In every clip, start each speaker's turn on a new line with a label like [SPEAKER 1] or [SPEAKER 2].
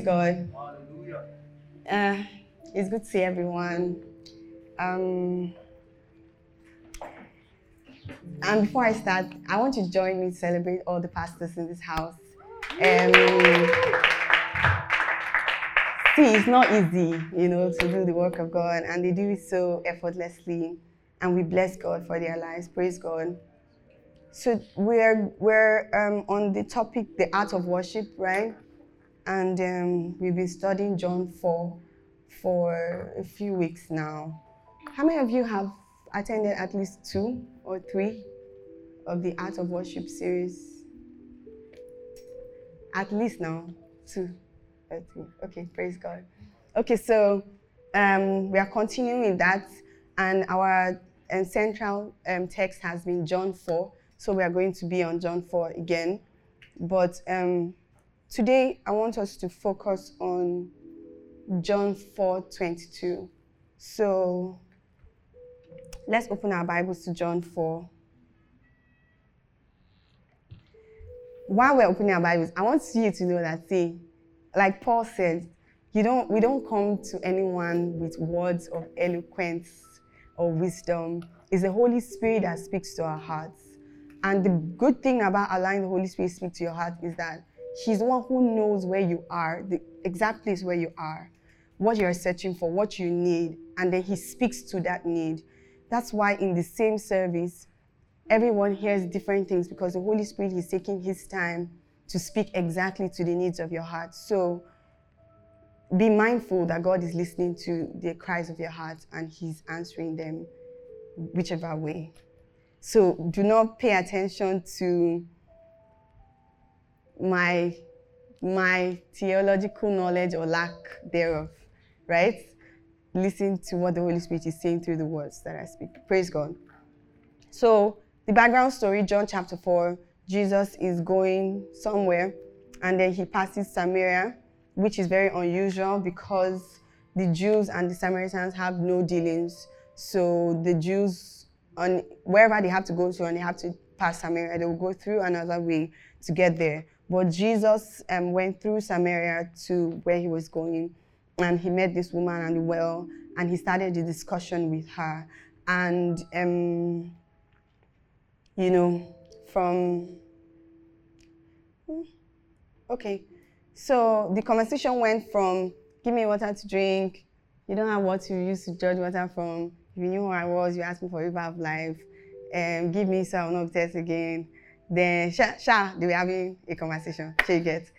[SPEAKER 1] Praise God. Hallelujah. Uh, it's good to see everyone. Um, and before I start, I want you to join me to celebrate all the pastors in this house. Um, see, it's not easy, you know, to do the work of God, and they do it so effortlessly. And we bless God for their lives. Praise God. So we're we're um, on the topic, the art of worship, right? And um, we've been studying John 4 for a few weeks now. How many of you have attended at least two or three of the Art of Worship series? At least now, two or three. Okay, praise God. Okay, so um, we are continuing that, and our um, central um, text has been John 4. So we are going to be on John 4 again. But um, Today, I want us to focus on John 4 22. So let's open our Bibles to John 4. While we're opening our Bibles, I want you to know that, see, like Paul said, you don't, we don't come to anyone with words of eloquence or wisdom. It's the Holy Spirit that speaks to our hearts. And the good thing about allowing the Holy Spirit speak to your heart is that He's the one who knows where you are, the exact place where you are, what you're searching for, what you need, and then He speaks to that need. That's why in the same service, everyone hears different things because the Holy Spirit is taking His time to speak exactly to the needs of your heart. So be mindful that God is listening to the cries of your heart and He's answering them whichever way. So do not pay attention to my my theological knowledge or lack thereof, right? Listen to what the Holy Spirit is saying through the words that I speak. Praise God. So, the background story, John chapter 4, Jesus is going somewhere and then he passes Samaria, which is very unusual because the Jews and the Samaritans have no dealings. So, the Jews, on wherever they have to go to and they have to pass Samaria, they will go through another way to get there. But Jesus um, went through Samaria to where he was going, and he met this woman at the well, and he started the discussion with her. And, um, you know, from. Hmm, okay. So the conversation went from give me water to drink, you don't have what you use to judge water from. If you knew who I was, you asked me for river of life. Um, give me some of test again. Then, sha, sha, they were having a conversation. You get.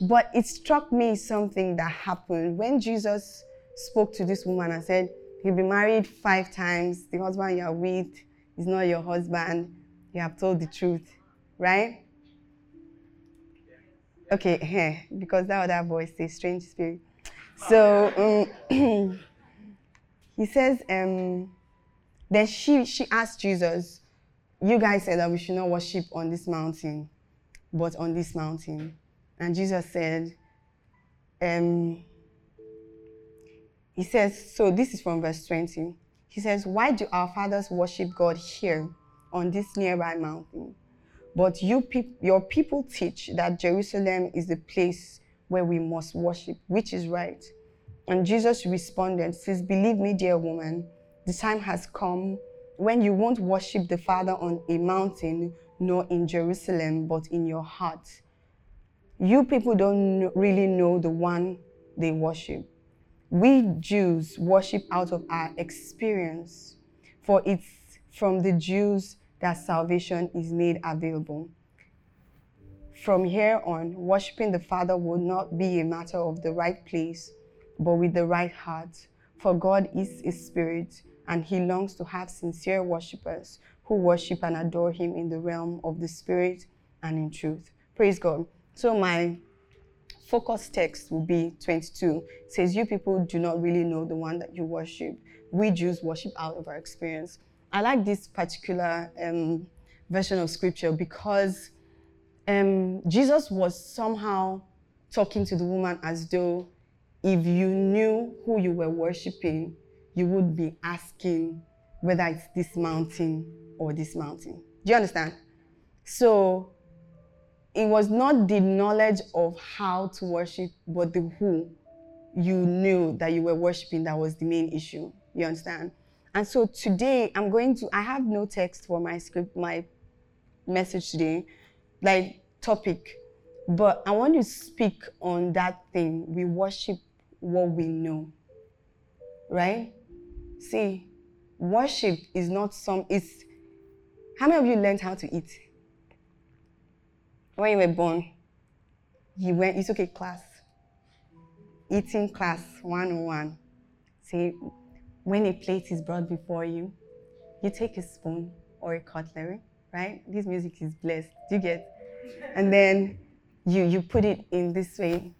[SPEAKER 1] But it struck me something that happened when Jesus spoke to this woman and said, You've been married five times. The husband you are with is not your husband. You have told the truth, right? Okay, here, because that other voice says strange spirit. So um, he says, um, then she, she asked Jesus, you guys said that we should not worship on this mountain, but on this mountain. And Jesus said, um, He says, so this is from verse 20. He says, Why do our fathers worship God here on this nearby mountain? But you pe- your people teach that Jerusalem is the place where we must worship, which is right. And Jesus responded, says, Believe me, dear woman, the time has come when you won't worship the Father on a mountain, nor in Jerusalem, but in your heart. You people don't really know the one they worship. We Jews worship out of our experience, for it's from the Jews that salvation is made available. From here on, worshiping the Father will not be a matter of the right place, but with the right heart. For God is a spirit, and he longs to have sincere worshippers who worship and adore him in the realm of the spirit and in truth. Praise God. So my focus text will be 22. It says, You people do not really know the one that you worship. We Jews worship out of our experience. I like this particular um, version of scripture because um, Jesus was somehow talking to the woman as though if you knew who you were worshiping, you would be asking whether it's this mountain or this mountain. Do you understand? So it was not the knowledge of how to worship, but the who you knew that you were worshiping that was the main issue. You understand? And so today I'm going to I have no text for my script, my message today, like topic. But I want to speak on that thing. We worship what we know. Right? See, worship is not some it's how many of you learned how to eat? When you were born, you went, you took a class. Eating class 101. See, when a plate is brought before you, you take a spoon or a cutlery, right? This music is blessed. Do you get? And then you you put it in this way,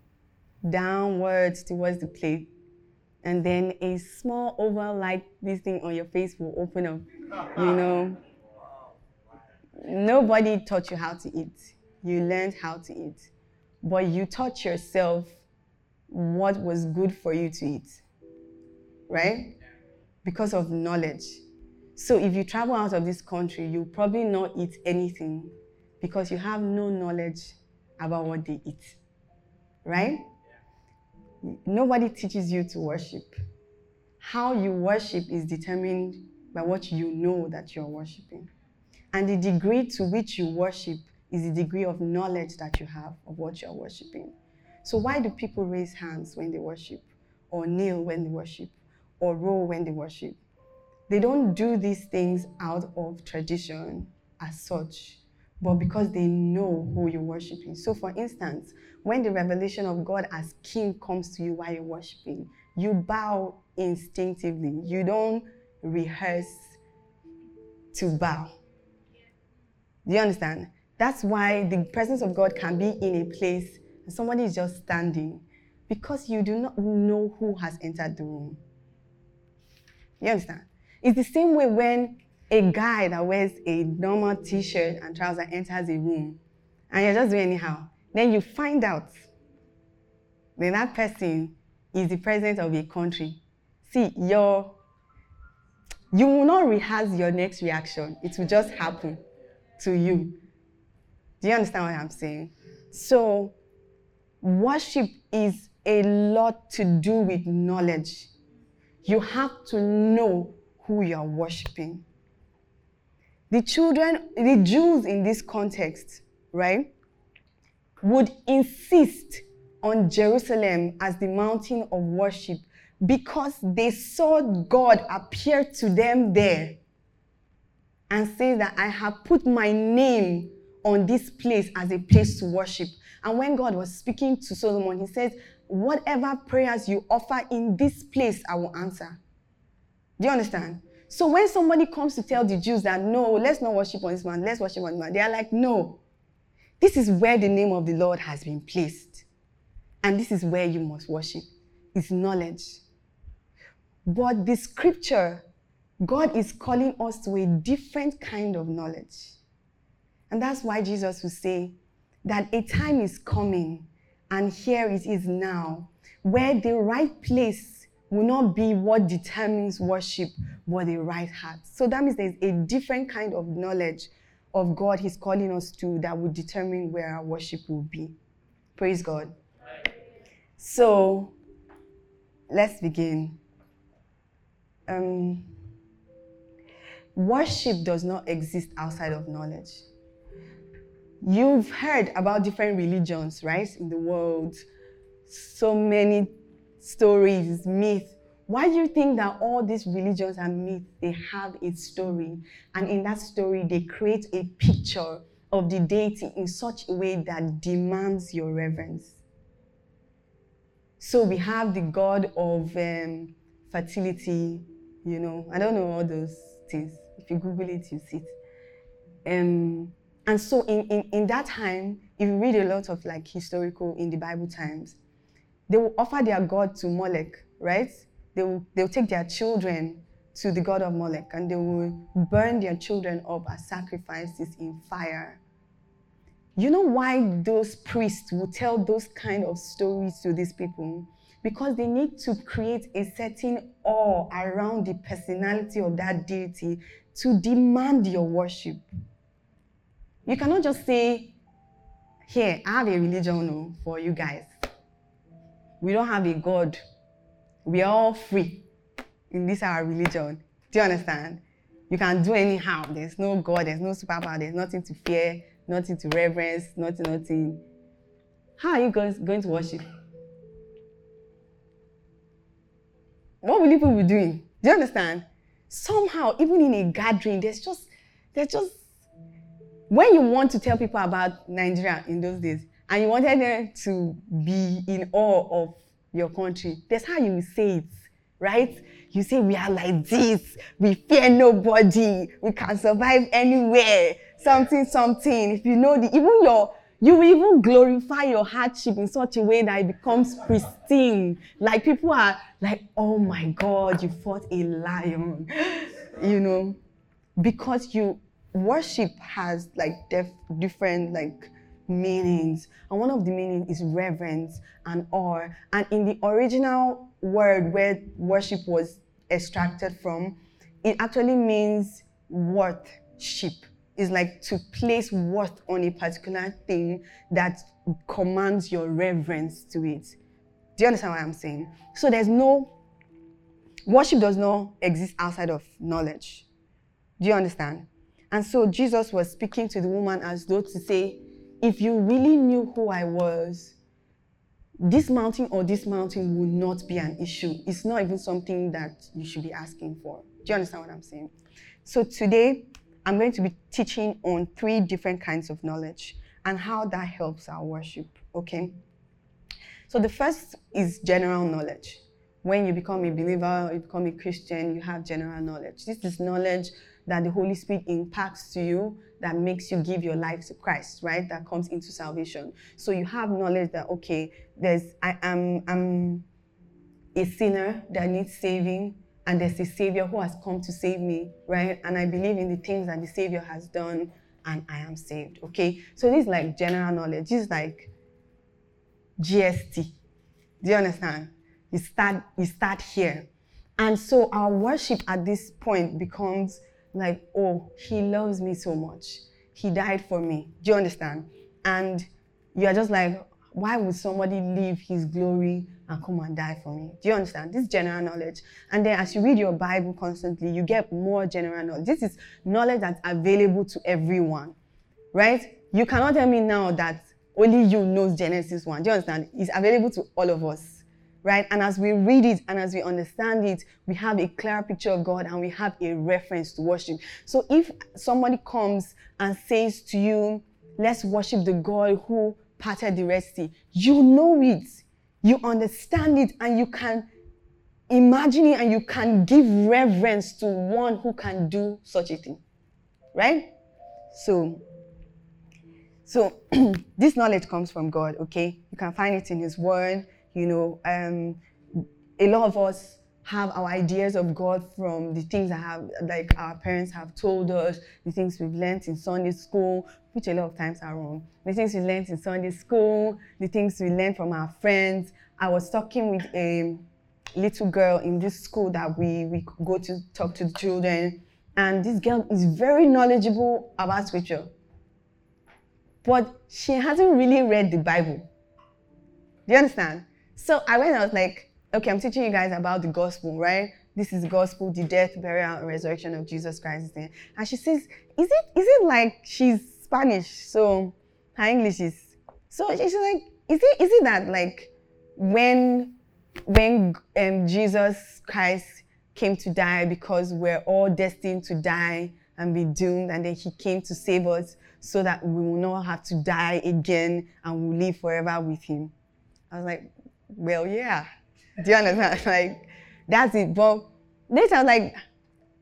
[SPEAKER 1] downwards towards the plate. And then a small oval like this thing on your face will open up. You know. Nobody taught you how to eat. You learned how to eat. But you taught yourself what was good for you to eat. Right? Because of knowledge. So if you travel out of this country, you'll probably not eat anything because you have no knowledge about what they eat. Right? Nobody teaches you to worship. How you worship is determined by what you know that you're worshiping. And the degree to which you worship is the degree of knowledge that you have of what you're worshiping. So, why do people raise hands when they worship, or kneel when they worship, or roll when they worship? They don't do these things out of tradition as such, but because they know who you're worshiping. So, for instance, when the revelation of God as King comes to you while you're worshiping, you bow instinctively. You don't rehearse to bow. Do you understand? That's why the presence of God can be in a place and somebody is just standing because you do not know who has entered the room. You understand? It's the same way when a guy that wears a normal t shirt and trouser enters a room and you're just doing anyhow. Then you find out that that person is the president of a country. See, your you will not rehearse your next reaction. It will just happen to you. Do you understand what I'm saying? So, worship is a lot to do with knowledge. You have to know who you're worshiping. The children, the Jews in this context, right, would insist on Jerusalem as the mountain of worship because they saw God appear to them there and say that I have put my name on this place as a place to worship. And when God was speaking to Solomon, he says, Whatever prayers you offer in this place, I will answer. Do you understand? So when somebody comes to tell the Jews that no, let's not worship on this man, let's worship on this man, they are like, no. This is where the name of the Lord has been placed. And this is where you must worship. It's knowledge. But the scripture God is calling us to a different kind of knowledge. And that's why Jesus will say that a time is coming, and here it is now, where the right place will not be what determines worship, but the right heart. So that means there's a different kind of knowledge of God He's calling us to that will determine where our worship will be. Praise God. So let's begin. Um, worship does not exist outside of knowledge. You've heard about different religions, right, in the world. So many stories, myths. Why do you think that all these religions and myths they have a story, and in that story they create a picture of the deity in such a way that demands your reverence? So we have the god of um, fertility, you know. I don't know all those things. If you Google it, you see it. Um, and so in, in, in that time, if you read a lot of like historical in the Bible times, they will offer their god to Molech, right? They will, they will take their children to the god of Molech and they will burn their children up as sacrifices in fire. You know why those priests will tell those kind of stories to these people? because they need to create a certain awe around the personality of that deity to demand your worship. You cannot just say, here, I have a religion oh, for you guys. We don't have a God. We are all free in this our religion. Do you understand? You can do anyhow. There's no God, there's no superpower, there's nothing to fear, nothing to reverence, nothing, nothing. How are you guys going to worship? What will people be doing? Do you understand? Somehow, even in a gathering, there's just, there's just, when you want to tell people about Nigeria in those days, and you wanted them to be in awe of your country, that's how you say it, right? You say, We are like this, we fear nobody, we can survive anywhere, something, something. If you know the, even your, you will even glorify your hardship in such a way that it becomes pristine. Like people are like, oh my God, you fought a lion. you know, because you worship has like def- different like meanings. And one of the meanings is reverence and awe. And in the original word where worship was extracted from, it actually means worthship is like to place worth on a particular thing that commands your reverence to it. Do you understand what I'm saying? So there's no worship does not exist outside of knowledge. Do you understand? And so Jesus was speaking to the woman as though to say, if you really knew who I was, this mountain or this mountain will not be an issue. It's not even something that you should be asking for. Do you understand what I'm saying? So today, I'm going to be teaching on three different kinds of knowledge and how that helps our worship, okay? So the first is general knowledge. When you become a believer, you become a Christian, you have general knowledge. This is knowledge that the Holy Spirit impacts to you that makes you give your life to Christ, right? That comes into salvation. So you have knowledge that okay, there's I am I'm a sinner that needs saving and there's a Savior who has come to save me, right? And I believe in the things that the Savior has done, and I am saved, okay? So this is like general knowledge. This is like GST. Do you understand? You start, you start here. And so our worship at this point becomes like, oh, he loves me so much. He died for me. Do you understand? And you're just like, why would somebody leave his glory and come and die for me. Do you understand? This general knowledge. And then as you read your Bible constantly, you get more general knowledge. This is knowledge that's available to everyone, right? You cannot tell me now that only you knows Genesis 1. Do you understand? It's available to all of us, right? And as we read it and as we understand it, we have a clear picture of God and we have a reference to worship. So if somebody comes and says to you, let's worship the God who parted the Red Sea, you know it you understand it and you can imagine it and you can give reverence to one who can do such a thing. Right? So, so this knowledge comes from God, okay? You can find it in His Word. You know, um, a lot of us have our ideas of God from the things that have, like our parents have told us, the things we've learned in Sunday school, which a lot of times are wrong. The things we learned in Sunday school, the things we learned from our friends. I was talking with a little girl in this school that we, we go to talk to the children, and this girl is very knowledgeable about scripture. But she hasn't really read the Bible. Do you understand? So I went, I was like, okay, I'm teaching you guys about the gospel, right? This is gospel, the death, burial, and resurrection of Jesus Christ. And she says, is it, is it like she's Spanish, so her English is. So she's like, is it is it that like when when um, Jesus Christ came to die because we're all destined to die and be doomed, and then He came to save us so that we will not have to die again and we'll live forever with Him. I was like, well, yeah. Do you understand? like, that's it. But later, like,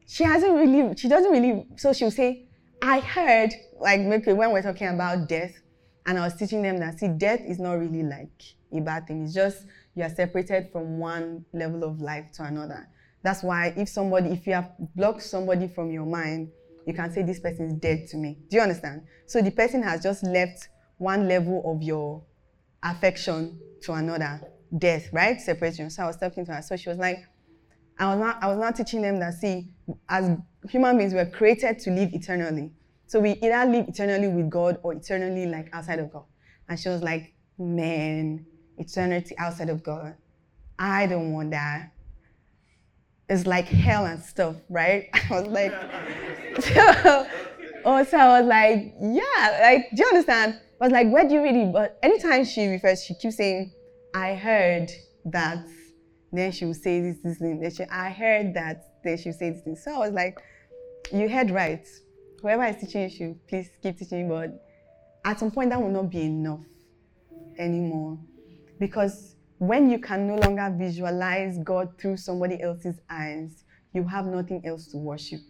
[SPEAKER 1] she hasn't really, she doesn't really, so she'll say, I heard, like, when we're talking about death, and I was teaching them that, see, death is not really like a bad thing. It's just you are separated from one level of life to another. That's why if somebody, if you have blocked somebody from your mind, you can say this person is dead to me. Do you understand? So the person has just left one level of your affection to another. Death, right? Separation. So I was talking to her. So she was like, I was not, I was not teaching them that, see, as human beings, we're created to live eternally. So we either live eternally with God or eternally like outside of God. And she was like, man, eternity outside of God. I don't want that. It's like hell and stuff, right? I was like, oh, so I was like, yeah, like, do you understand? I was like, where do you really? But anytime she refers, she keeps saying, I heard that. Then she would say this, this thing. Then she, I heard that. Then she would say this thing. So I was like, you heard right. Whoever is teaching you please keep teaching, but at some point that will not be enough anymore. Because when you can no longer visualize God through somebody else's eyes, you have nothing else to worship.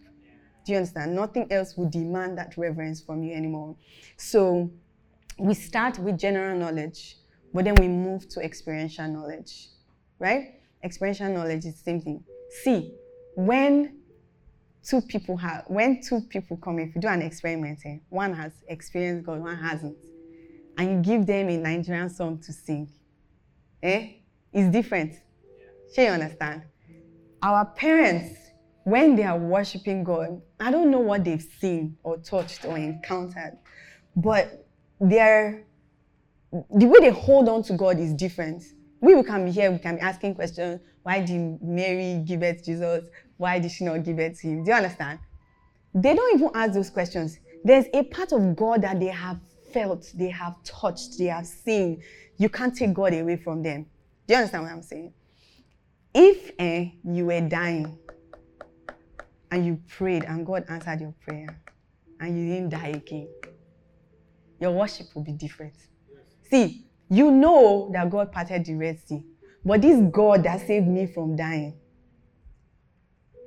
[SPEAKER 1] Do you understand? Nothing else will demand that reverence from you anymore. So we start with general knowledge, but then we move to experiential knowledge, right? Experiential knowledge is the same thing. See, when two people have, when two people come, if you do an experiment, eh, one has experienced God, one hasn't, and you give them a Nigerian song to sing, eh, it's different. Sure, you understand? Our parents, when they are worshiping God, I don't know what they've seen or touched or encountered, but their the way they hold on to God is different. We, we can be here, we can be asking questions. Why did Mary give birth to Jesus? Why did she not give birth to him? Do you understand? They don't even ask those questions. There's a part of God that they have felt, they have touched, they have seen. You can't take God away from them. Do you understand what I'm saying? If eh, you were dying and you prayed and God answered your prayer and you didn't die again, your worship will be different. See, you know that God parted the Red Sea, but this God that saved me from dying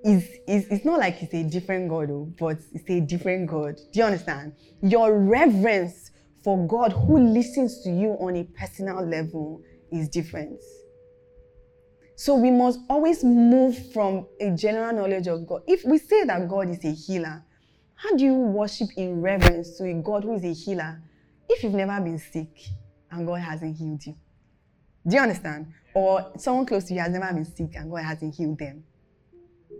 [SPEAKER 1] is, is it's not like it's a different God, though, but it's a different God. Do you understand? Your reverence for God who listens to you on a personal level is different. So we must always move from a general knowledge of God. If we say that God is a healer, how do you worship in reverence to a God who is a healer if you've never been sick and God hasn't healed you? Do you understand? Or someone close to you has never been sick and God hasn't healed them.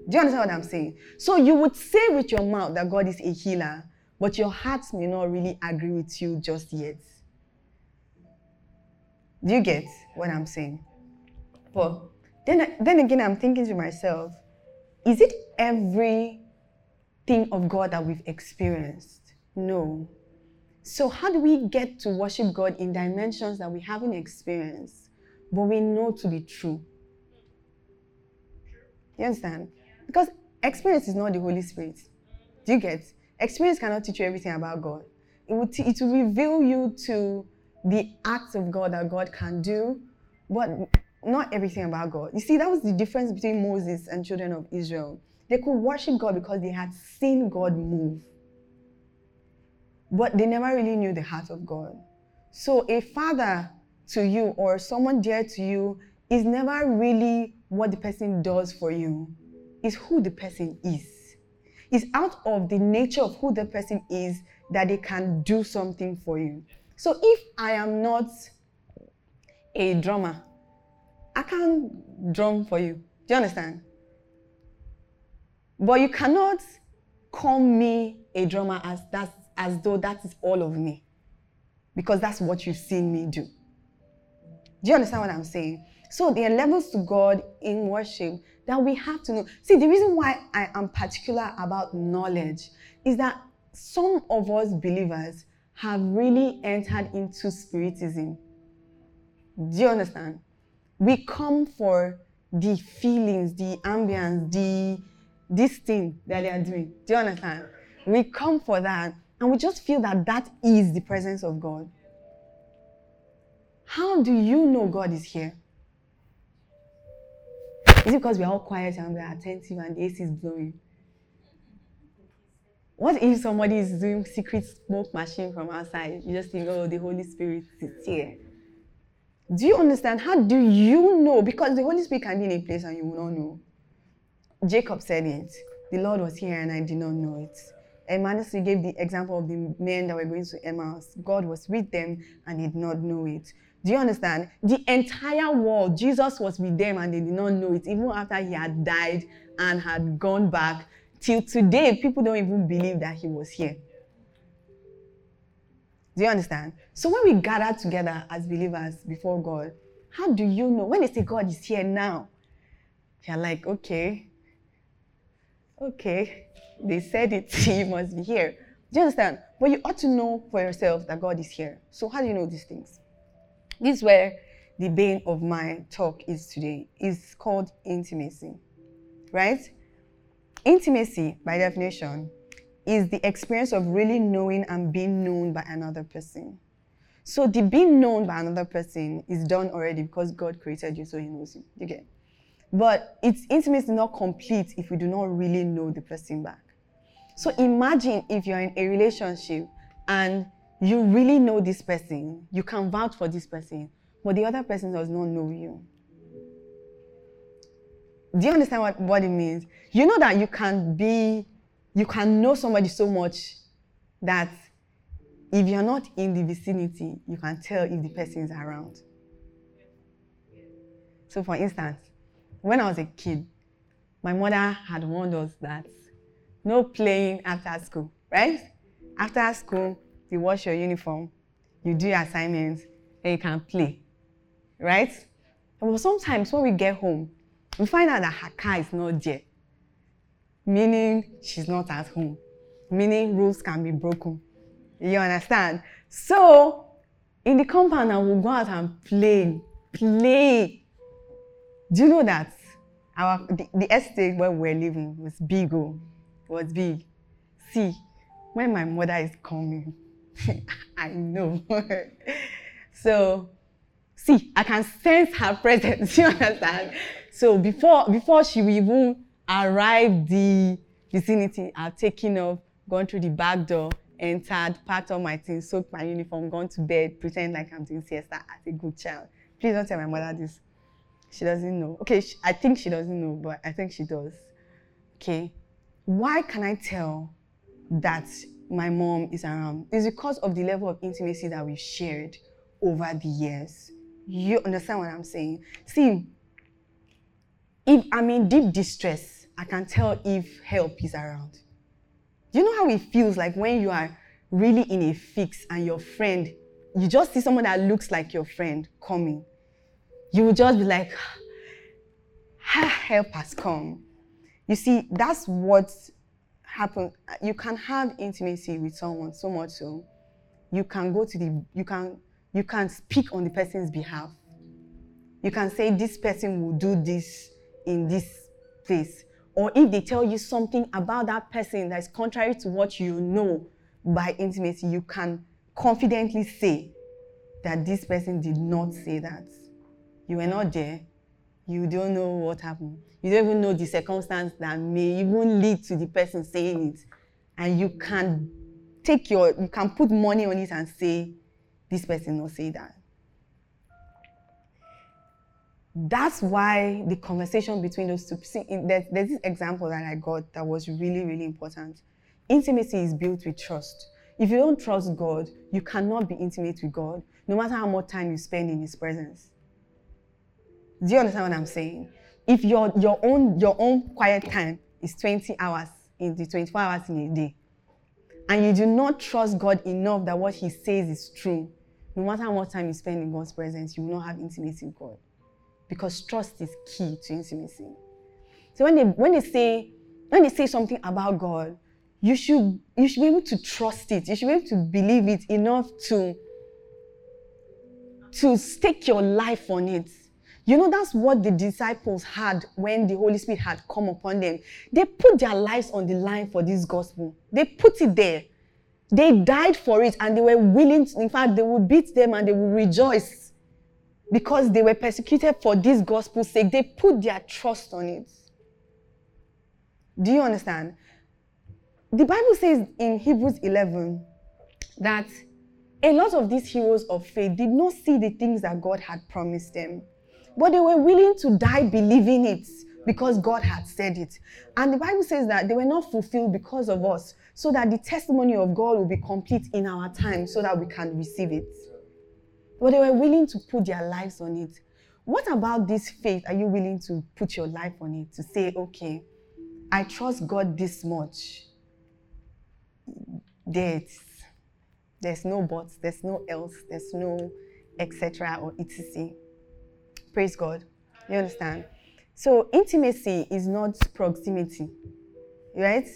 [SPEAKER 1] Do you understand what I'm saying? So you would say with your mouth that God is a healer, but your heart may not really agree with you just yet. Do you get what I'm saying? But then, then again, I'm thinking to myself, is it every thing of God that we've experienced? No. So, how do we get to worship God in dimensions that we haven't experienced, but we know to be true? You understand? Because experience is not the Holy Spirit. Do you get? Experience cannot teach you everything about God. It will, t- it will reveal you to the acts of God that God can do, but not everything about God. You see, that was the difference between Moses and children of Israel. They could worship God because they had seen God move, but they never really knew the heart of God. So, a father to you or someone dear to you is never really what the person does for you, it's who the person is. It's out of the nature of who the person is that they can do something for you. So, if I am not a drummer, I can't drum for you. Do you understand? But you cannot call me a drummer as that's as though that is all of me. Because that's what you've seen me do. Do you understand what I'm saying? So there are levels to God in worship that we have to know. See, the reason why I am particular about knowledge is that some of us believers have really entered into spiritism. Do you understand? we come for the feelings, the ambience, the this thing that they are doing. Do you understand? We come for that and we just feel that that is the presence of God. How do you know God is here? Is it because we are all quiet and we are attentive and the AC is blowing? What if somebody is doing secret smoke machine from outside? You just think, oh, the Holy Spirit is here. Do you understand? How do you know? Because the Holy Spirit can be in a place and you will not know. Jacob said it. The Lord was here and I did not know it. Emmanuel gave the example of the men that were going to Emmaus. God was with them and did not know it. Do you understand? The entire world, Jesus was with them and they did not know it, even after he had died and had gone back. Till today, people don't even believe that he was here. Do you understand? So when we gather together as believers before God, how do you know? When they say God is here now, you're like, okay, okay, they said it, he must be here. Do you understand? But you ought to know for yourself that God is here. So how do you know these things? This is where the bane of my talk is today. It's called intimacy. Right? Intimacy, by definition, is the experience of really knowing and being known by another person. So the being known by another person is done already because God created you, so He knows you. You get? But it's intimacy not complete if we do not really know the person back. So imagine if you're in a relationship and you really know this person, you can vouch for this person, but the other person does not know you. Do you understand what, what it means? You know that you can be, you can know somebody so much that if you're not in the vicinity, you can tell if the person is around. So, for instance, when I was a kid, my mother had warned us that no playing after school, right? After school, you wash your uniform, you do your assignments, and you can play, right? But sometimes when we get home, we find out that her car is not there, meaning she's not at home, meaning rules can be broken. You understand? So, in the compound, I will go out and play, play, do you know that our the, the estate where we're living was big, oh, was big. See, when my mother is coming, I know. so, see, I can sense her presence. you understand? So before before she even arrived the vicinity, I've taken off, gone through the back door, entered, packed all my things, soaked my uniform, gone to bed, pretend like I'm doing siesta as a good child. Please don't tell my mother this. She doesn't know. Okay, she, I think she doesn't know, but I think she does. Okay. Why can I tell that my mom is around? It's because of the level of intimacy that we've shared over the years. You understand what I'm saying? See, if I'm in deep distress, I can tell if help is around. You know how it feels like when you are really in a fix and your friend, you just see someone that looks like your friend coming you will just be like, ah, help has come. You see, that's what happens. You can have intimacy with someone so much so you can go to the you can you can speak on the person's behalf. You can say this person will do this in this place. Or if they tell you something about that person that is contrary to what you know by intimacy, you can confidently say that this person did not say that. You were not there. You don't know what happened. You don't even know the circumstance that may even lead to the person saying it. And you can take your, you can put money on it and say, this person will say that. That's why the conversation between those two, see, there's, there's this example that I got that was really, really important. Intimacy is built with trust. If you don't trust God, you cannot be intimate with God, no matter how much time you spend in His presence. Do you understand what I'm saying? If your your own your own quiet time is 20 hours in the 24 hours in a day, and you do not trust God enough that what He says is true, no matter much time you spend in God's presence, you will not have intimacy with God. Because trust is key to intimacy. So when they when they say when they say something about God, you should you should be able to trust it. You should be able to believe it enough to to stake your life on it you know, that's what the disciples had when the Holy Spirit had come upon them. They put their lives on the line for this gospel, they put it there. They died for it and they were willing, to, in fact, they would beat them and they would rejoice because they were persecuted for this gospel's sake. They put their trust on it. Do you understand? The Bible says in Hebrews 11 that a lot of these heroes of faith did not see the things that God had promised them. But they were willing to die believing it because God had said it. And the Bible says that they were not fulfilled because of us, so that the testimony of God will be complete in our time so that we can receive it. But they were willing to put their lives on it. What about this faith are you willing to put your life on it to say, okay, I trust God this much? There There's no buts, there's no else, there's no etc. or etc. Praise God. You understand? So intimacy is not proximity. Right?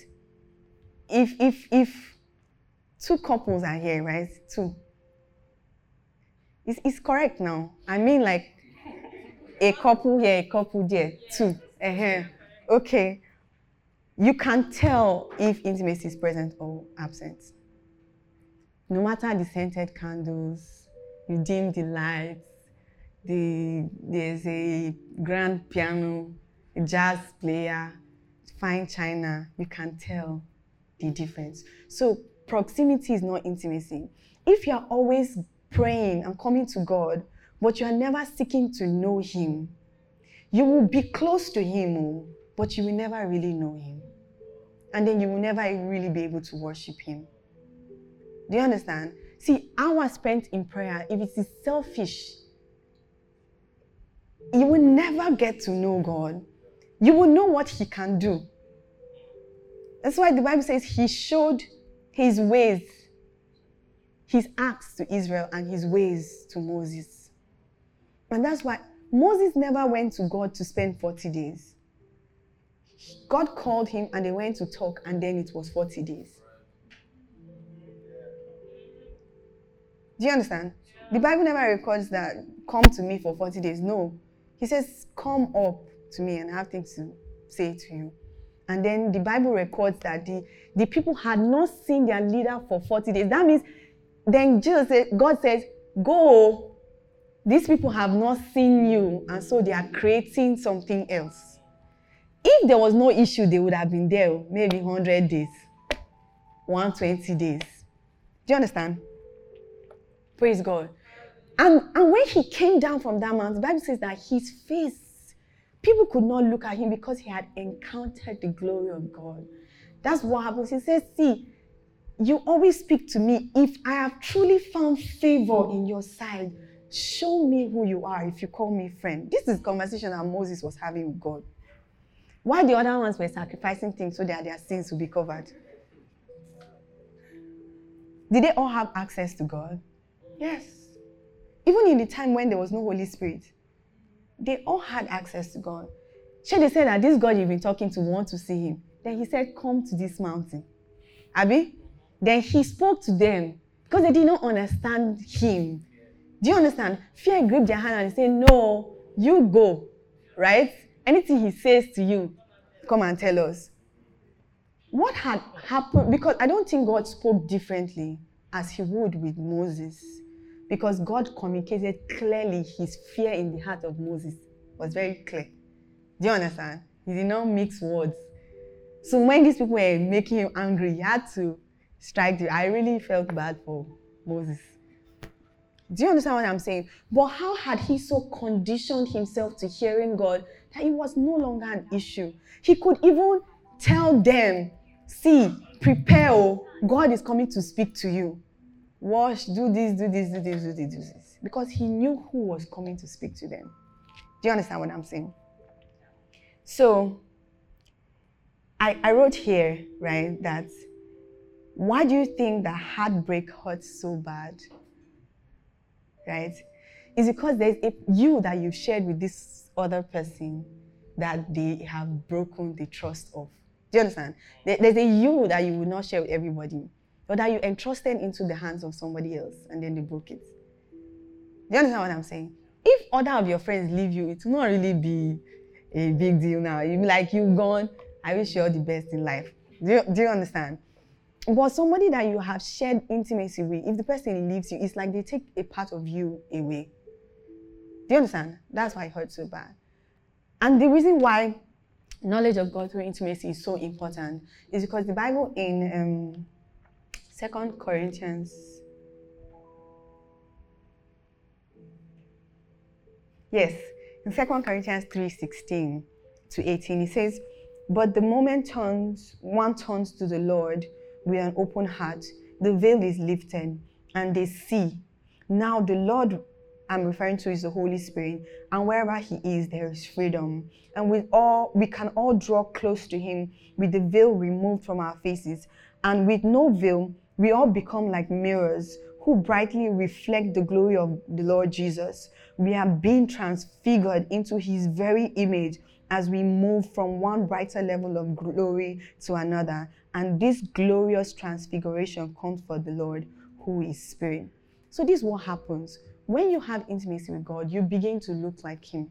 [SPEAKER 1] If if if two couples are here, right? Two. It's, it's correct now. I mean like a couple here, a couple there, two. Uh-huh. Okay. You can tell if intimacy is present or absent. No matter the scented candles, you dim the lights, the, there's a grand piano, a jazz player, fine china, you can tell the difference. So proximity is not intimacy. If you're always praying and coming to God, but you are never seeking to know Him, you will be close to Him, oh, but you will never really know Him. And then you will never really be able to worship Him. Do you understand? See, hours spent in prayer, if it is selfish, you will never get to know God. You will know what He can do. That's why the Bible says He showed His ways, His acts to Israel, and His ways to Moses. And that's why Moses never went to God to spend 40 days. God called him and they went to talk, and then it was 40 days. Do you understand? The Bible never records that come to me for 40 days. No. He says, Come up to me and I have things to say to you. And then the Bible records that the, the people had not seen their leader for 40 days. That means then Jesus said, God says, Go. These people have not seen you, and so they are creating something else. If there was no issue, they would have been there oh, maybe 100 days, 120 days. Do you understand? Praise God. And, and when he came down from that mountain, the Bible says that his face, people could not look at him because he had encountered the glory of God. That's what happens. He says, See, you always speak to me. If I have truly found favor in your sight, show me who you are if you call me friend. This is conversation that Moses was having with God. Why the other ones were sacrificing things so that their sins would be covered? Did they all have access to God? Yes. Even in the time when there was no Holy Spirit, they all had access to God. Should they said that this God you've been talking to want to see him. Then he said, Come to this mountain. Abi? Then he spoke to them because they did not understand him. Do you understand? Fear gripped their hand and said, No, you go. Right? Anything he says to you, come and tell us. What had happened? Because I don't think God spoke differently as he would with Moses because God communicated clearly his fear in the heart of Moses was very clear. Do you understand? He did not mix words. So when these people were making him angry, he had to strike the. I really felt bad for Moses. Do you understand what I'm saying? But how had he so conditioned himself to hearing God that it was no longer an issue? He could even tell them, see, prepare, oh, God is coming to speak to you wash, do this, do this, do this, do this, do this. Because he knew who was coming to speak to them. Do you understand what I'm saying? So, I, I wrote here, right, that why do you think that heartbreak hurts so bad? Right? It's because there's a you that you shared with this other person that they have broken the trust of. Do you understand? There's a you that you will not share with everybody or that you entrusted into the hands of somebody else and then they broke it. Do you understand what I'm saying? If other of your friends leave you, it will not really be a big deal now. You'll be like, you've gone, I wish you all the best in life. Do you, do you understand? But somebody that you have shared intimacy with, if the person leaves you, it's like they take a part of you away. Do you understand? That's why it hurts so bad. And the reason why knowledge of God through intimacy is so important is because the Bible in um, Second Corinthians. Yes, in Second Corinthians 3 16 to 18, it says, But the moment turns, one turns to the Lord with an open heart, the veil is lifted, and they see. Now the Lord I'm referring to is the Holy Spirit, and wherever He is, there is freedom. And with all we can all draw close to Him with the veil removed from our faces, and with no veil, we all become like mirrors who brightly reflect the glory of the Lord Jesus. We are being transfigured into his very image as we move from one brighter level of glory to another. And this glorious transfiguration comes for the Lord who is Spirit. So, this is what happens. When you have intimacy with God, you begin to look like Him.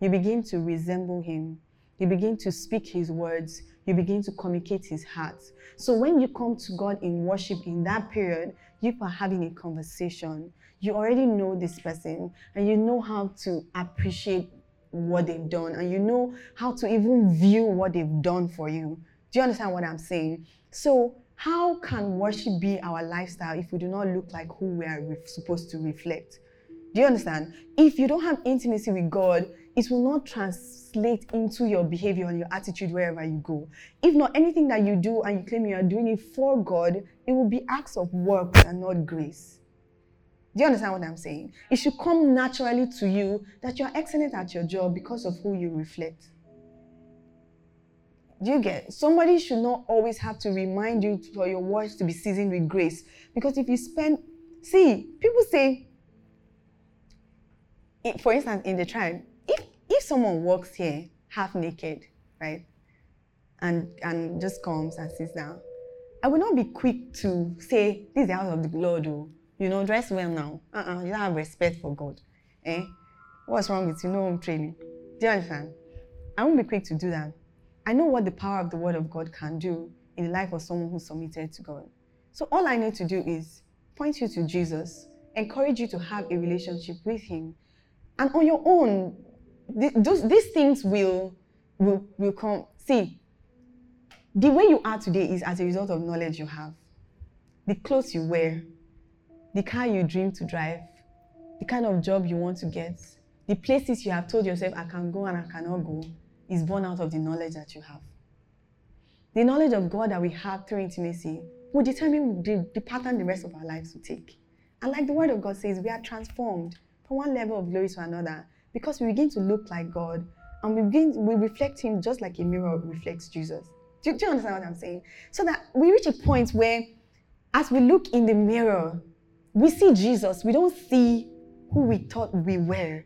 [SPEAKER 1] You begin to resemble Him. You begin to speak His words. You begin to communicate His heart. So, when you come to God in worship in that period, you are having a conversation. You already know this person and you know how to appreciate what they've done and you know how to even view what they've done for you. Do you understand what I'm saying? So, how can worship be our lifestyle if we do not look like who we are supposed to reflect? Do you understand? If you don't have intimacy with God, it will not translate into your behavior and your attitude wherever you go. If not anything that you do and you claim you are doing it for God, it will be acts of works and not grace. Do you understand what I'm saying? It should come naturally to you that you are excellent at your job because of who you reflect. Do you get? Somebody should not always have to remind you for your words to be seasoned with grace. Because if you spend, see, people say, for instance, in the tribe, if someone walks here half naked, right, and and just comes and sits down, I will not be quick to say, "This is the house of the Lord." Oh, you know, dress well now. Uh-uh, you don't have respect for God. Eh? What's wrong with you? No home training. Do you understand? I won't be quick to do that. I know what the power of the Word of God can do in the life of someone who's submitted to God. So all I need to do is point you to Jesus, encourage you to have a relationship with Him, and on your own, th- those, these things will, will will come. See, the way you are today is as a result of knowledge you have, the clothes you wear, the car you dream to drive, the kind of job you want to get, the places you have told yourself I can go and I cannot go is born out of the knowledge that you have. The knowledge of God that we have through intimacy will determine the, the pattern the rest of our lives will take. And like the word of God says, we are transformed from one level of glory to another because we begin to look like God and we begin we reflect Him just like a mirror reflects Jesus. Do, do you understand what I'm saying? So that we reach a point where, as we look in the mirror, we see Jesus. We don't see who we thought we were.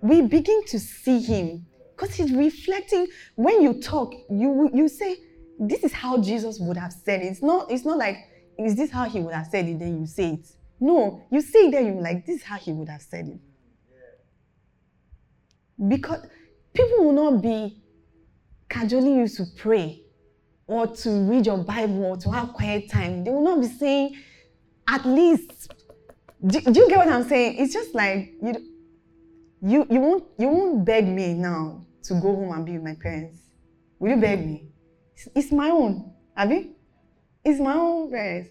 [SPEAKER 1] We begin to see Him because he's reflecting. When you talk, you you say, "This is how Jesus would have said it." It's not. It's not like, "Is this how he would have said it?" Then you say it. No, you say it. Then you're like, "This is how he would have said it." Because people will not be cajoling you to pray or to read your Bible or to have quiet time. They will not be saying, at least. Do, do you get what I'm saying? It's just like you you you won't you won't beg me now to go home and be with my parents. Will you beg me? It's, it's my own, Abby. It's my own parents.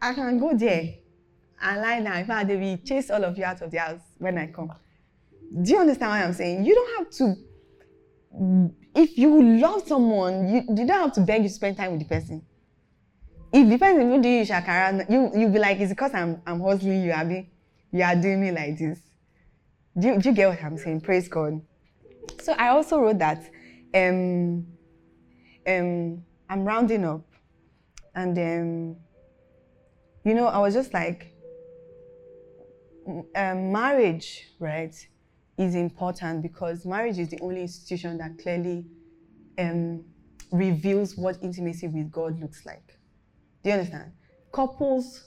[SPEAKER 1] I can go there and lie down. In fact, they will chase all of you out of the house when I come. Do you understand what I'm saying? You don't have to. If you love someone, you, you don't have to beg you to spend time with the person. If the person even do you shakara, you you be like, it's because I'm I'm hustling you, Abby. You are doing me like this. Do you, do you get what I'm saying? Praise God. So I also wrote that um, um, I'm rounding up, and um, you know, I was just like, um, marriage, right, is important because marriage is the only institution that clearly um, reveals what intimacy with God looks like. Do you understand? Couples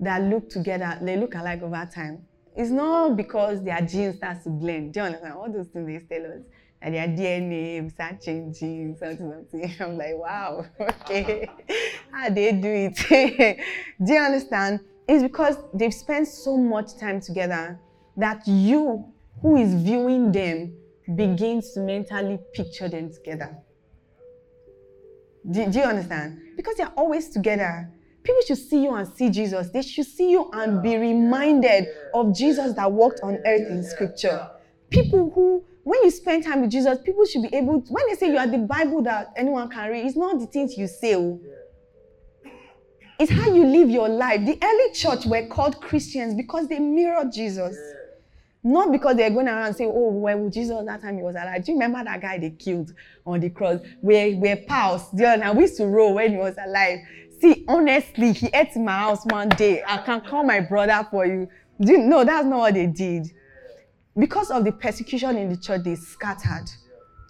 [SPEAKER 1] that look together, they look alike over time it's not because their genes start to blend. Do you understand? All those things they tell us. And their DNA start changing, something, something. I'm like, wow, okay. How they do it? do you understand? It's because they've spent so much time together that you, who is viewing them, begins to mentally picture them together. Do, do you understand? Because they're always together. People should see you and see Jesus. They should see you and be reminded of Jesus that walked on earth in scripture. People who, when you spend time with Jesus, people should be able to, when they say you are the Bible that anyone can read, it's not the things you say. Oh. It's how you live your life. The early church were called Christians because they mirrored Jesus. Not because they're going around and say, oh, where was Jesus that time he was alive? Do you remember that guy they killed on the cross? We're, we're pals. Know? We used to roll when he was alive. See, honestly, he ate in my house one day. I can call my brother for you. Do you no, that's not what they did. Because of the persecution in the church, they scattered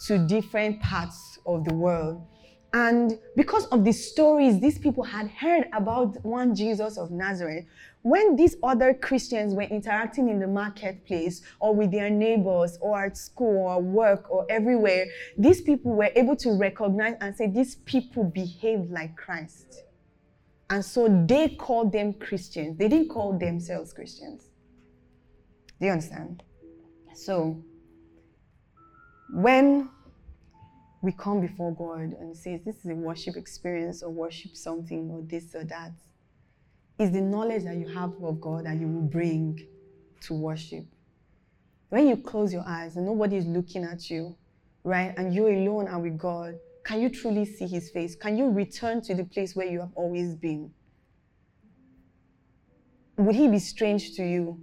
[SPEAKER 1] to different parts of the world. And because of the stories these people had heard about one Jesus of Nazareth, when these other Christians were interacting in the marketplace or with their neighbors or at school or work or everywhere, these people were able to recognize and say, These people behave like Christ. And so they called them Christians. They didn't call themselves Christians. Do you understand? So, when we come before God and say, This is a worship experience or worship something or this or that, is the knowledge that you have of God that you will bring to worship. When you close your eyes and nobody is looking at you, right, and you're alone and with God, can you truly see His face? Can you return to the place where you have always been? Would He be strange to you?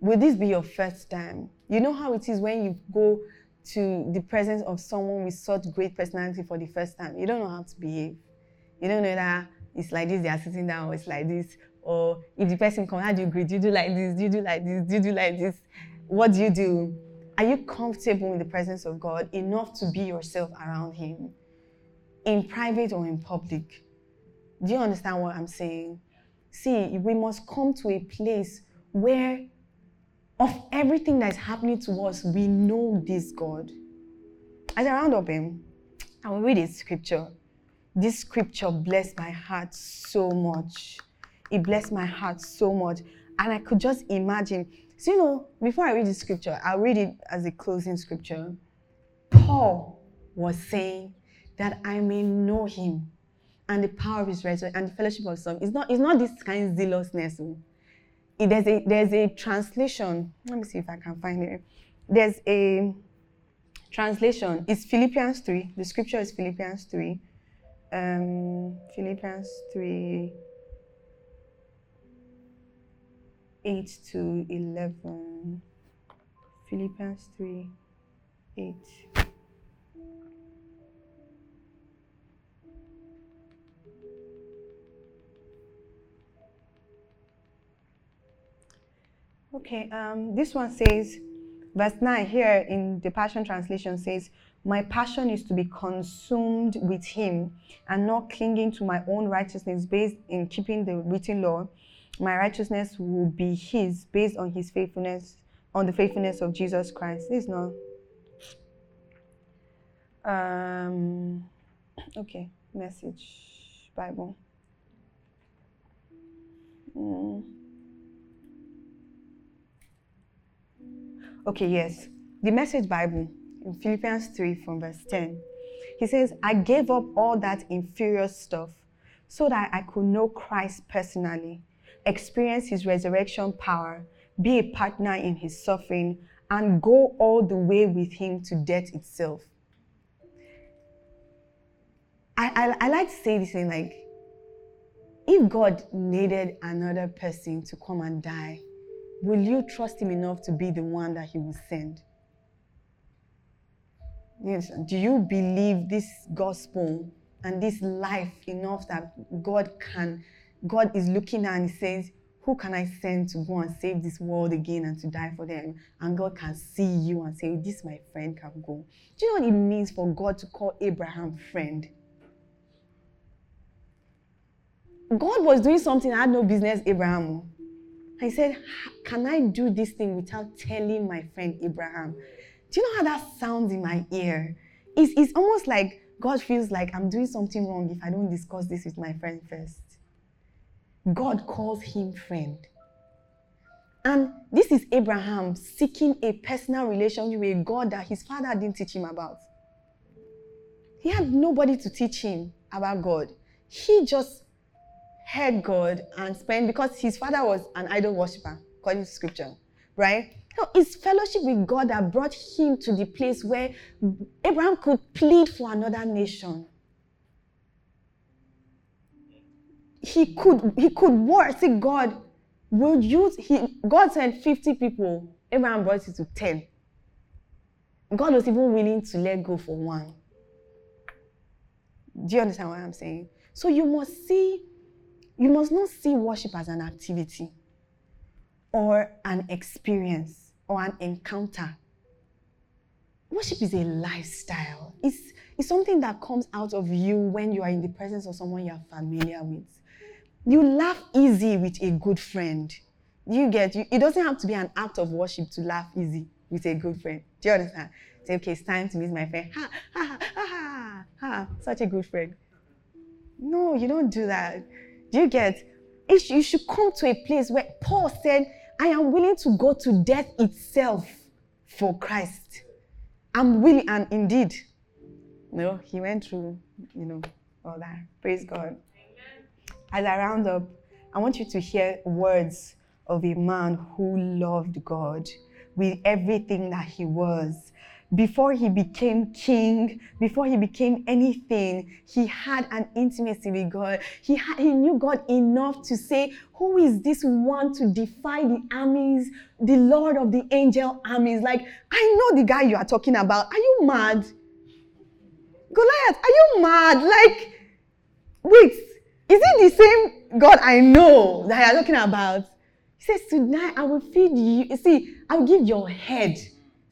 [SPEAKER 1] Will this be your first time? You know how it is when you go to the presence of someone with such great personality for the first time. You don't know how to behave. You don't know that it's like this, they are sitting down, or it's like this. Or if the person comes, how do you greet? Do you do like this? Do you do like this? Do you do like this? What do you do? Are you comfortable in the presence of God enough to be yourself around Him? In private or in public? Do you understand what I'm saying? See, we must come to a place where, of everything that's happening to us, we know this God. As I round up Him, I will read a scripture this scripture blessed my heart so much. It blessed my heart so much. And I could just imagine. So, you know, before I read the scripture, I'll read it as a closing scripture. Paul was saying that I may know him and the power of his resurrection and the fellowship of some. It's not, it's not this kind of zealousness. Oh. It, there's, a, there's a translation. Let me see if I can find it. There's a translation. It's Philippians 3. The scripture is Philippians 3 um, Philippians 3 8 to 11. Philippians 3 8. Okay, um, this one says, verse 9 here in the Passion Translation says, my passion is to be consumed with Him and not clinging to my own righteousness based in keeping the written law. My righteousness will be His based on His faithfulness, on the faithfulness of Jesus Christ. This is not. Um, okay, message, Bible. Mm. Okay, yes. The message Bible in Philippians 3 from verse 10. He says, I gave up all that inferior stuff so that I could know Christ personally, experience his resurrection power, be a partner in his suffering, and go all the way with him to death itself. I, I, I like to say this thing like, if God needed another person to come and die, will you trust him enough to be the one that he will send? Yes. Do you believe this gospel and this life enough that God can, God is looking at and says, Who can I send to go and save this world again and to die for them? And God can see you and say, This my friend can go. Do you know what it means for God to call Abraham friend? God was doing something I had no business, Abraham. I said, Can I do this thing without telling my friend Abraham? Do you know how that sounds in my ear? It's, it's almost like God feels like I'm doing something wrong if I don't discuss this with my friend first. God calls him friend. And this is Abraham seeking a personal relationship with God that his father didn't teach him about. He had nobody to teach him about God. He just heard God and spent, because his father was an idol worshiper, according to scripture, right? It's fellowship with God that brought him to the place where Abraham could plead for another nation. He could he could worship God will use he God sent 50 people. Abraham brought it to 10. God was even willing to let go for one. Do you understand what I'm saying? So you must see, you must not see worship as an activity or an experience or an encounter. Worship is a lifestyle. It's, it's something that comes out of you when you are in the presence of someone you're familiar with. You laugh easy with a good friend. You get you, it doesn't have to be an act of worship to laugh easy with a good friend. Do you understand? Say, okay, it's time to meet my friend. Ha ha ha ha ha. Such a good friend. No, you don't do that. Do you get? It, you should come to a place where Paul said, I am willing to go to death itself for Christ. I'm willing, and indeed, no, he went through, you know, all that. Praise God. As I round up, I want you to hear words of a man who loved God with everything that he was. Before he became king, before he became anything, he had an intimacy with God. He, had, he knew God enough to say, Who is this one to defy the armies, the Lord of the angel armies? Like, I know the guy you are talking about. Are you mad? Goliath, are you mad? Like, wait, is it the same God I know that you're talking about? He says, Tonight I will feed you. You see, I'll give your head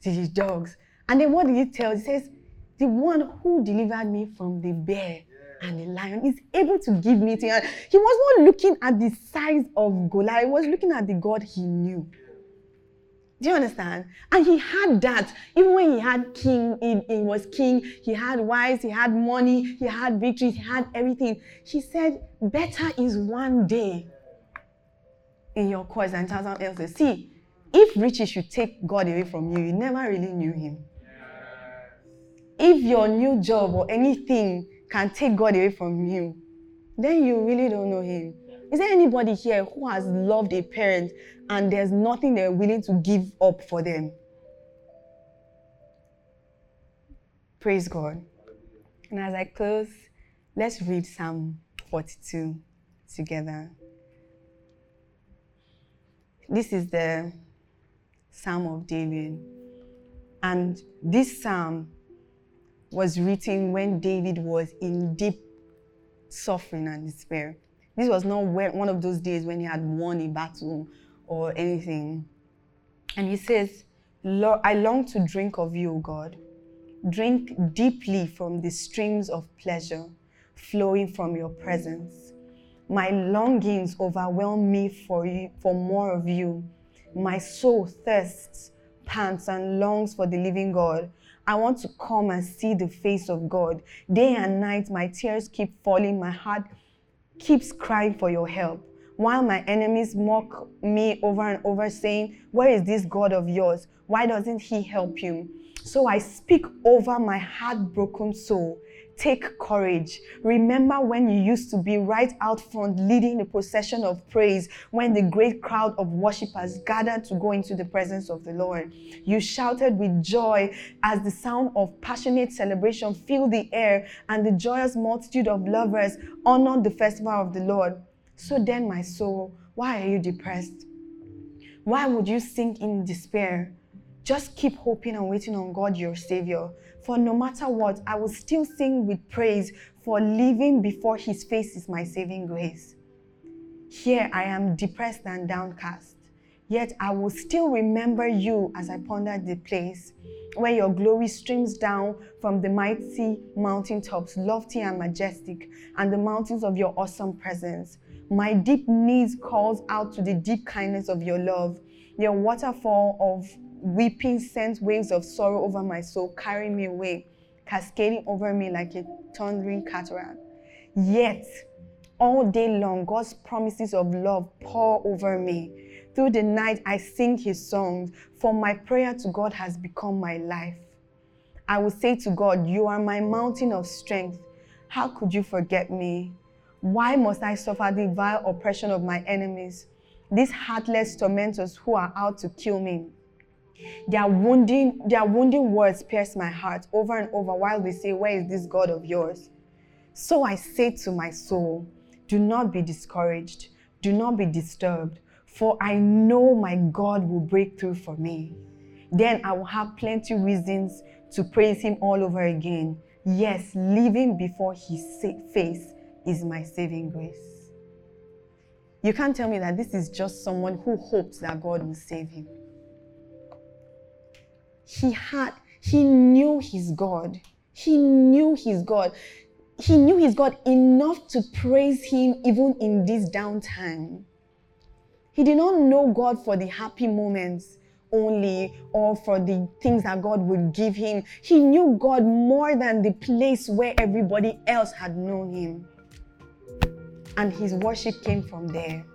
[SPEAKER 1] to the dogs. And then what did he tell? He says, The one who delivered me from the bear and the lion is able to give me to you. He was not looking at the size of Goliath, he was looking at the God he knew. Do you understand? And he had that. Even when he had king, he, he, was king, he had wives, he had money, he had victories, he had everything. He said, Better is one day in your cause than thousand else. See, if riches should take God away from you, you never really knew him. If your new job or anything can take God away from you, then you really don't know him. Is there anybody here who has loved a parent and there's nothing they're willing to give up for them? Praise God. And as I close, let's read Psalm 42 together. This is the Psalm of David. And this psalm was written when David was in deep suffering and despair. This was not one of those days when he had won a battle or anything. And he says, I long to drink of you, God. Drink deeply from the streams of pleasure flowing from your presence. My longings overwhelm me for, you, for more of you. My soul thirsts, pants, and longs for the living God. I want to come and see the face of God. Day and night, my tears keep falling. My heart keeps crying for your help. While my enemies mock me over and over, saying, Where is this God of yours? Why doesn't he help you? So I speak over my heartbroken soul. Take courage. Remember when you used to be right out front leading the procession of praise when the great crowd of worshippers gathered to go into the presence of the Lord. You shouted with joy as the sound of passionate celebration filled the air and the joyous multitude of lovers honored the festival of the Lord. So then, my soul, why are you depressed? Why would you sink in despair? Just keep hoping and waiting on God, your Savior. For no matter what, I will still sing with praise, for living before His face is my saving grace. Here I am depressed and downcast, yet I will still remember you as I ponder the place where your glory streams down from the mighty mountaintops, lofty and majestic, and the mountains of your awesome presence. My deep needs calls out to the deep kindness of your love. Your waterfall of weeping sent waves of sorrow over my soul, carrying me away, cascading over me like a thundering cataract. Yet, all day long, God's promises of love pour over me. Through the night, I sing his songs, for my prayer to God has become my life. I will say to God, You are my mountain of strength. How could you forget me? Why must I suffer the vile oppression of my enemies, these heartless tormentors who are out to kill me? Their wounding, their wounding words pierce my heart over and over while they say, Where is this God of yours? So I say to my soul, Do not be discouraged, do not be disturbed, for I know my God will break through for me. Then I will have plenty reasons to praise him all over again. Yes, living before his face is my saving grace. You can't tell me that this is just someone who hopes that God will save him. He had, he knew his God. He knew his God. He knew his God enough to praise him even in this downtime. He did not know God for the happy moments only or for the things that God would give him. He knew God more than the place where everybody else had known him. And his worship came from there.